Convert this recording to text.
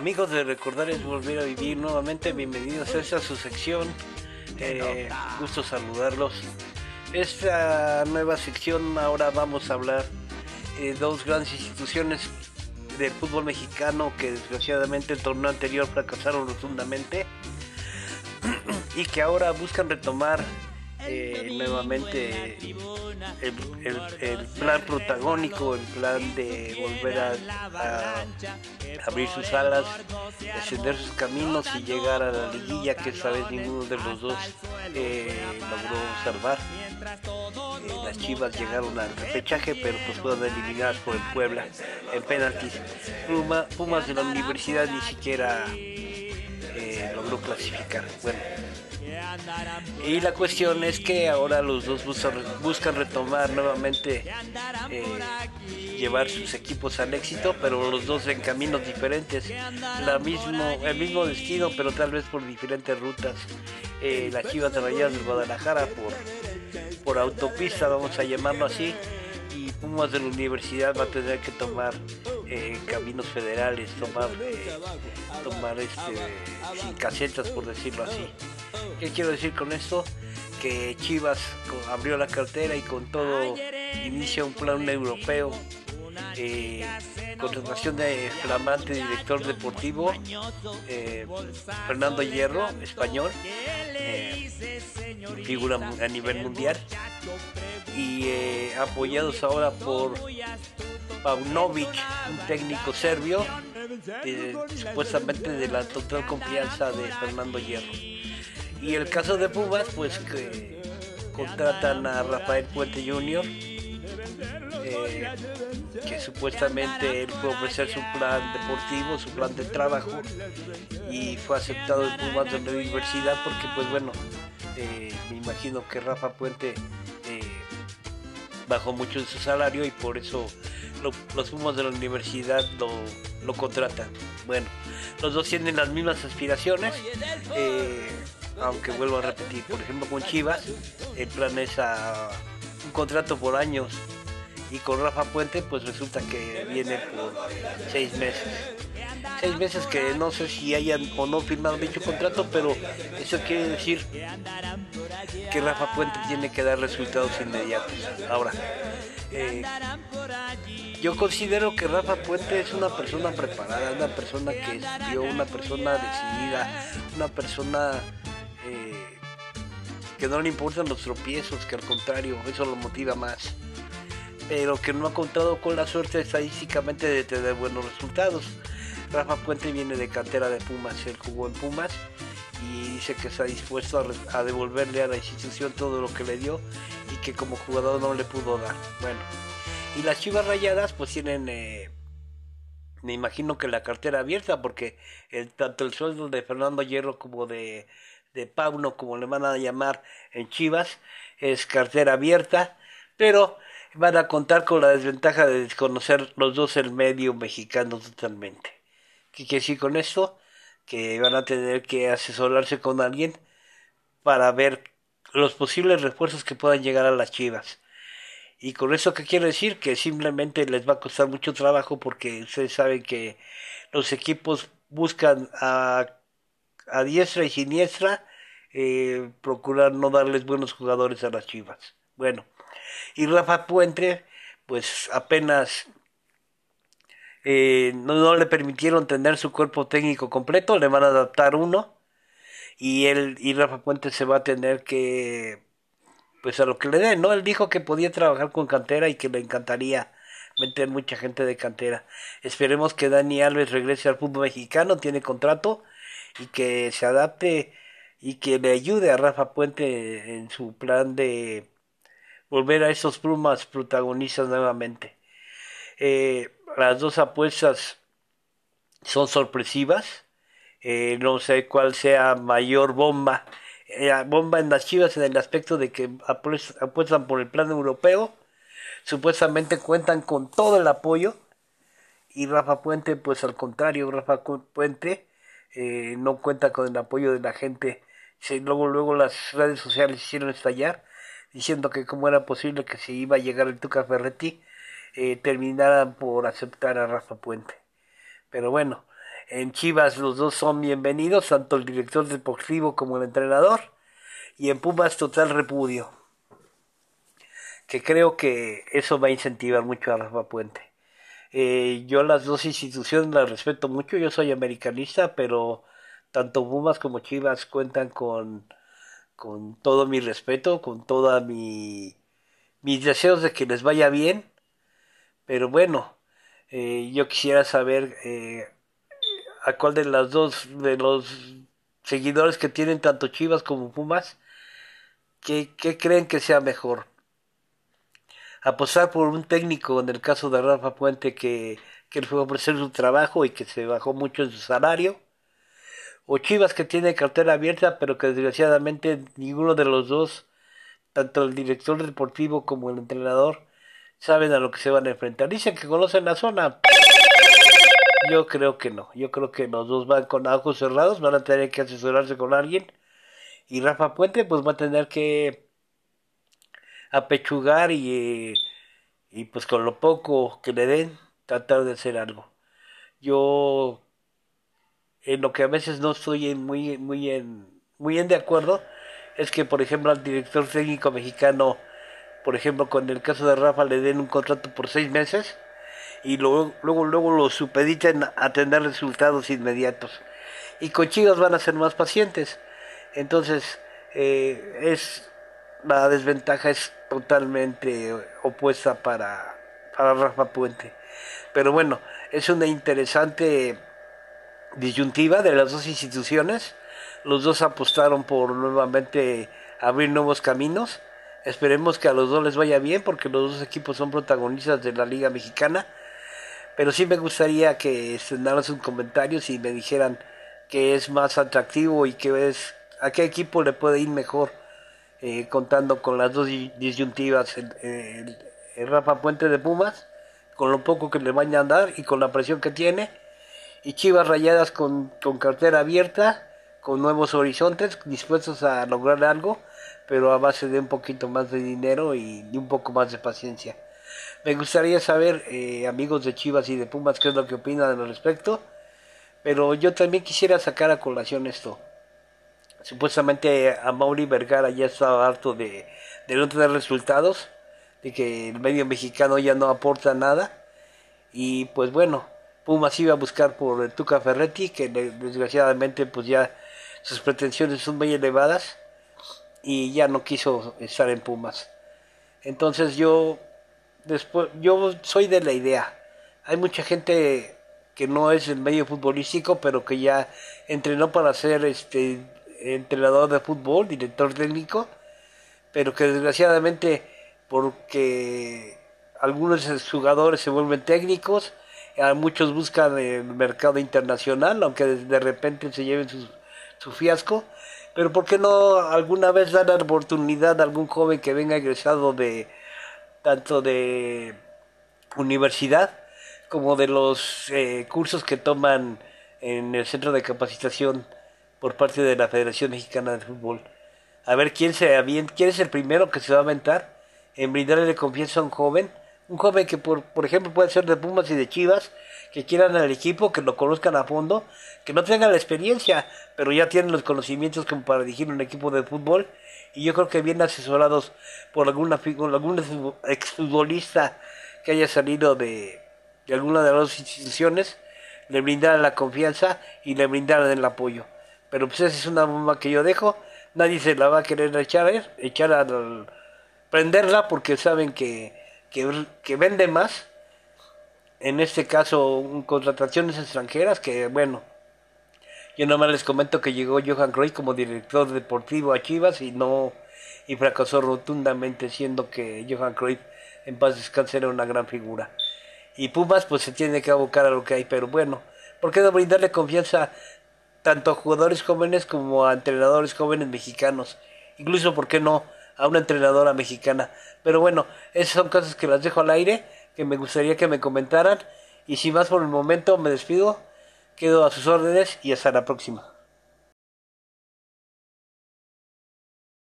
Amigos de Recordar es Volver a Vivir, nuevamente bienvenidos a esta su sección. Eh, gusto saludarlos. Esta nueva sección ahora vamos a hablar de dos grandes instituciones del fútbol mexicano que desgraciadamente el torneo anterior fracasaron rotundamente y que ahora buscan retomar eh, nuevamente el, plan protagónico, el plan de volver a, abrir sus alas, descender sus caminos y llegar a la liguilla que esta vez ninguno de los dos eh, logró salvar. Eh, las Chivas llegaron al repechaje, pero pues fueron eliminadas por el Puebla en penaltis. Pumas de la universidad ni siquiera logró clasificar. Bueno, y la cuestión es que ahora los dos buscan, retomar nuevamente eh, llevar sus equipos al éxito, pero los dos en caminos diferentes, la mismo, el mismo destino, pero tal vez por diferentes rutas. Eh, las Chivas de Rayadas de Guadalajara por, por autopista, vamos a llamarlo así, Pumas de la universidad va a tener que tomar eh, caminos federales, tomar, tomar este, casetas, por decirlo así. ¿Qué quiero decir con esto? Que Chivas abrió la cartera y con todo inicia un plan europeo. Eh, contratación de flamante director deportivo eh, Fernando Hierro, español, eh, figura a nivel mundial y eh, apoyados ahora por Paunovic, un técnico serbio, supuestamente de la total confianza de Fernando Hierro. Y el caso de Pumas, pues que contratan a Rafael Puente Jr., eh, que supuestamente él puede ofrecer su plan deportivo, su plan de trabajo, y fue aceptado en Pumas de la universidad porque, pues bueno, eh, me imagino que Rafa Puente bajó mucho su salario y por eso los Pumas de la universidad lo, lo contratan. Bueno, los dos tienen las mismas aspiraciones aunque vuelvo a repetir, por ejemplo con Chivas, el plan es un contrato por años y con Rafa Puente pues resulta que viene por seis meses. Seis meses que no sé si hayan o no firmado dicho contrato, pero eso quiere decir que Rafa Puente tiene que dar resultados inmediatos. Ahora, eh, yo considero que Rafa Puente es una persona preparada, una persona que estudió, una persona decidida, una persona que no le importan los tropiezos, que al contrario, eso lo motiva más. Pero que no ha contado con la suerte estadísticamente de tener buenos resultados. Rafa Puente viene de cantera de Pumas, él jugó en Pumas y dice que está dispuesto a, devolverle a la institución todo lo que le dio y que como jugador no le pudo dar. Bueno, y las Chivas Rayadas pues tienen, eh, me imagino que la cartera abierta porque tanto el sueldo de Fernando Hierro como de de Pauno, como le van a llamar en Chivas, es cartera abierta, pero van a contar con la desventaja de desconocer los dos el medio mexicano totalmente. ¿Qué quiere decir con esto? Que van a tener que asesorarse con alguien para ver los posibles refuerzos que puedan llegar a las Chivas. Y con eso, ¿qué quiere decir? Que simplemente les va a costar mucho trabajo porque ustedes saben que los equipos buscan a a diestra y siniestra eh, procurar no darles buenos jugadores a las Chivas. Bueno, y Rafa Puente, pues apenas eh, no, le permitieron tener su cuerpo técnico completo, le van a adaptar uno y él y Rafa Puente se va a tener que pues a lo que le den, ¿no? Él dijo que podía trabajar con cantera y que le encantaría meter mucha gente de cantera. Esperemos que Dani Alves regrese al fútbol mexicano, tiene contrato y que se adapte y que le ayude a Rafa Puente en su plan de volver a esos plumas protagonistas nuevamente. Eh, las dos apuestas son sorpresivas. Eh, no sé cuál sea mayor bomba. Eh, bomba en las chivas en el aspecto de que apuestan por el plan europeo. Supuestamente cuentan con todo el apoyo. Y Rafa Puente, pues al contrario, Rafa Puente eh, no cuenta con el apoyo de la gente. luego, luego las redes sociales hicieron estallar, diciendo que cómo era posible que si iba a llegar el Tuca Ferretti, eh, terminaran por aceptar a Rafa Puente. Pero bueno, En Chivas los dos son bienvenidos, tanto el director deportivo como el entrenador. Y en Pumas total repudio. Que creo que eso va a incentivar mucho a Rafa Puente. Eh, yo las dos instituciones las respeto mucho, yo soy americanista, pero tanto Pumas como Chivas cuentan con, con todo mi respeto, con toda mi mis deseos de que les vaya bien. Pero bueno, eh, yo quisiera saber eh, a cuál de las dos de los seguidores que tienen tanto Chivas como Pumas, ¿qué, creen que sea mejor? apostar por un técnico, en el caso de Rafa Puente, que, que le fue a ofrecer su trabajo y que se bajó mucho en su salario, o Chivas que tiene cartera abierta, pero que desgraciadamente ninguno de los dos, tanto el director deportivo como el entrenador, saben a lo que se van a enfrentar. Dicen que conocen la zona. Yo creo que no. Yo creo que los dos van con ojos cerrados, van a tener que asesorarse con alguien. Y Rafa Puente pues va a tener que apechugar y, y pues con lo poco que le den, tratar de hacer algo. Yo en lo que a veces no estoy muy, muy, en, muy en de acuerdo es que, por ejemplo, al director técnico mexicano, por ejemplo, con el caso de Rafa, le den un contrato por seis meses y luego, luego, luego lo supediten a tener resultados inmediatos. Y con Chivas van a ser más pacientes. Entonces, eh, es la desventaja es totalmente opuesta para, para Rafa Puente. Pero bueno, es una interesante disyuntiva de las dos instituciones. Los dos apostaron por nuevamente abrir nuevos caminos. Esperemos que a los dos les vaya bien porque los dos equipos son protagonistas de la Liga Mexicana. Pero sí me gustaría que estrenaran sus comentarios y me dijeran que es más atractivo y que es a qué equipo le puede ir mejor eh, contando con las dos disyuntivas, el, Rafa Puente de Pumas, con lo poco que le vayan a dar y con la presión que tiene, y Chivas Rayadas con, con cartera abierta, con nuevos horizontes, dispuestos a lograr algo, pero a base de un poquito más de dinero y, un poco más de paciencia. Me gustaría saber, eh, amigos de Chivas y de Pumas, qué es lo que opinan al respecto, pero yo también quisiera sacar a colación esto. Supuestamente a Mauri Vergara ya estaba harto de, no tener resultados, de que el medio mexicano ya no aporta nada. Y pues bueno, Pumas iba a buscar por Tuca Ferretti, que desgraciadamente pues ya sus pretensiones son muy elevadas y ya no quiso estar en Pumas. Entonces yo después yo soy de la idea. Hay mucha gente que no es el medio futbolístico, pero que ya entrenó para ser este entrenador de fútbol, director técnico, pero que desgraciadamente porque algunos jugadores se vuelven técnicos, muchos buscan el mercado internacional, aunque de repente se lleven su, su fiasco, pero ¿por qué no alguna vez dar la oportunidad a algún joven que venga egresado de tanto de universidad como de los eh, cursos que toman en el centro de capacitación por parte de la Federación Mexicana de Fútbol. A ver quién, se, quién es el primero que se va a aventar en brindarle confianza a un joven. Un joven que, por, por ejemplo, puede ser de Pumas y de Chivas, que quieran al equipo, que lo conozcan a fondo, que no tengan la experiencia, pero ya tienen los conocimientos como para dirigir un equipo de fútbol. Y yo creo que bien asesorados por alguna algún exfutbolista que haya salido de, de alguna de las instituciones, le brindaran la confianza y le brindaran el apoyo. Pero pues esa es una bomba que yo dejo. Nadie se la va a querer echar, echar a prenderla porque saben que, que, vende más. En este caso, contrataciones extranjeras que, bueno, yo nomás les comento que llegó Johan Cruyff como director deportivo a Chivas y no y fracasó rotundamente siendo que Johan Cruyff en paz descanse era una gran figura. Y Pumas pues se tiene que abocar a lo que hay, pero bueno, ¿por qué no brindarle confianza tanto a jugadores jóvenes como a entrenadores jóvenes mexicanos. Incluso, ¿por qué no? A una entrenadora mexicana. Pero bueno, esas son cosas que las dejo al aire, que me gustaría que me comentaran. Y sin más por el momento, me despido. Quedo a sus órdenes y hasta la próxima.